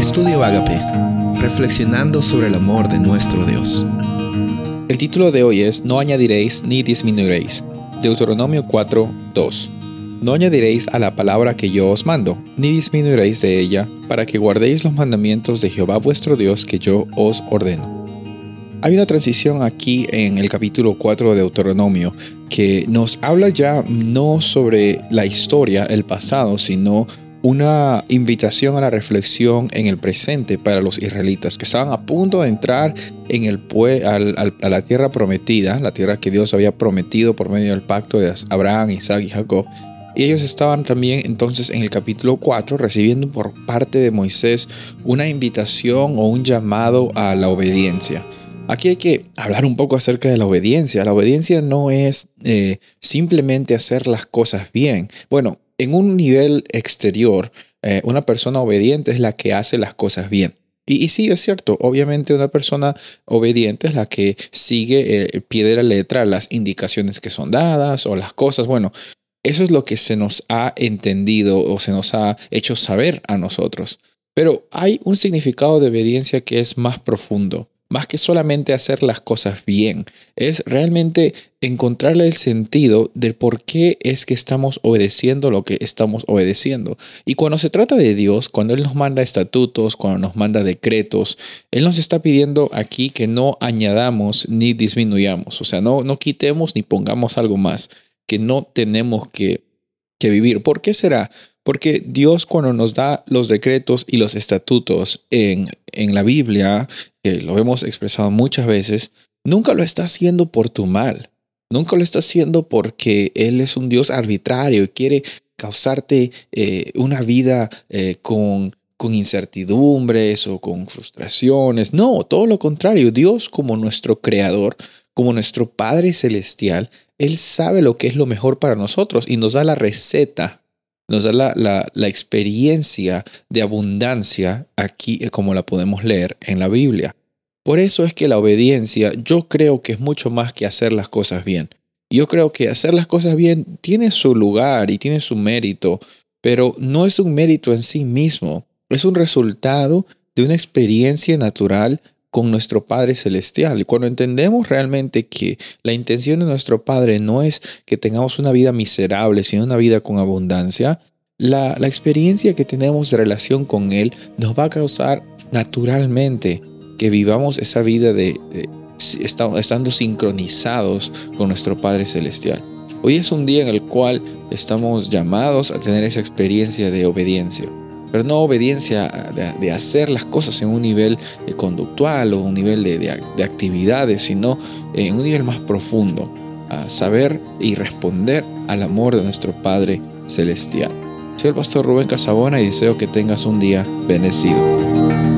Estudio Agape, reflexionando sobre el amor de nuestro Dios. El título de hoy es No añadiréis ni disminuiréis. Deuteronomio 4, 2. No añadiréis a la palabra que yo os mando, ni disminuiréis de ella, para que guardéis los mandamientos de Jehová vuestro Dios que yo os ordeno. Hay una transición aquí en el capítulo 4 de Deuteronomio que nos habla ya no sobre la historia, el pasado, sino una invitación a la reflexión en el presente para los israelitas que estaban a punto de entrar en el a la tierra prometida, la tierra que Dios había prometido por medio del pacto de Abraham, Isaac y Jacob. Y ellos estaban también entonces en el capítulo 4 recibiendo por parte de Moisés una invitación o un llamado a la obediencia. Aquí hay que hablar un poco acerca de la obediencia. La obediencia no es eh, simplemente hacer las cosas bien. Bueno, en un nivel exterior, eh, una persona obediente es la que hace las cosas bien. Y, sí, es cierto, obviamente una persona obediente es la que sigue el pie de letra las indicaciones que son dadas o las cosas. Bueno, eso es lo que se nos ha entendido o se nos ha hecho saber a nosotros. Pero hay un significado de obediencia que es más profundo más que solamente hacer las cosas bien, es realmente encontrarle el sentido del por qué es que estamos obedeciendo lo que estamos obedeciendo. Y cuando se trata de Dios, cuando Él nos manda estatutos, cuando nos manda decretos, Él nos está pidiendo aquí que no añadamos ni disminuyamos, o sea, no, no quitemos ni pongamos algo más, que no tenemos que, que vivir. ¿Por qué será? Porque Dios cuando nos da los decretos y los estatutos en, en la Biblia, que lo hemos expresado muchas veces, nunca lo está haciendo por tu mal. Nunca lo está haciendo porque Él es un Dios arbitrario y quiere causarte eh, una vida eh, con, con incertidumbres o con frustraciones. No, todo lo contrario. Dios como nuestro creador, como nuestro Padre Celestial, Él sabe lo que es lo mejor para nosotros y nos da la receta nos da la, experiencia de abundancia aquí eh, como la podemos leer en la Biblia. Por eso es que la obediencia yo creo que es mucho más que hacer las cosas bien. Yo creo que hacer las cosas bien tiene su lugar y tiene su mérito, pero no es un mérito en sí mismo, es un resultado de una experiencia natural con nuestro Padre Celestial. Y cuando entendemos realmente que la intención de nuestro Padre no es que tengamos una vida miserable, sino una vida con abundancia, la, experiencia que tenemos de relación con Él nos va a causar naturalmente que vivamos esa vida de, estando sincronizados con nuestro Padre Celestial. Hoy es un día en el cual estamos llamados a tener esa experiencia de obediencia pero no obediencia de, hacer las cosas en un nivel eh, conductual o un nivel de, actividades, sino en un nivel más profundo, a saber y responder al amor de nuestro Padre Celestial. Soy el pastor Rubén Casabona y deseo que tengas un día bendecido.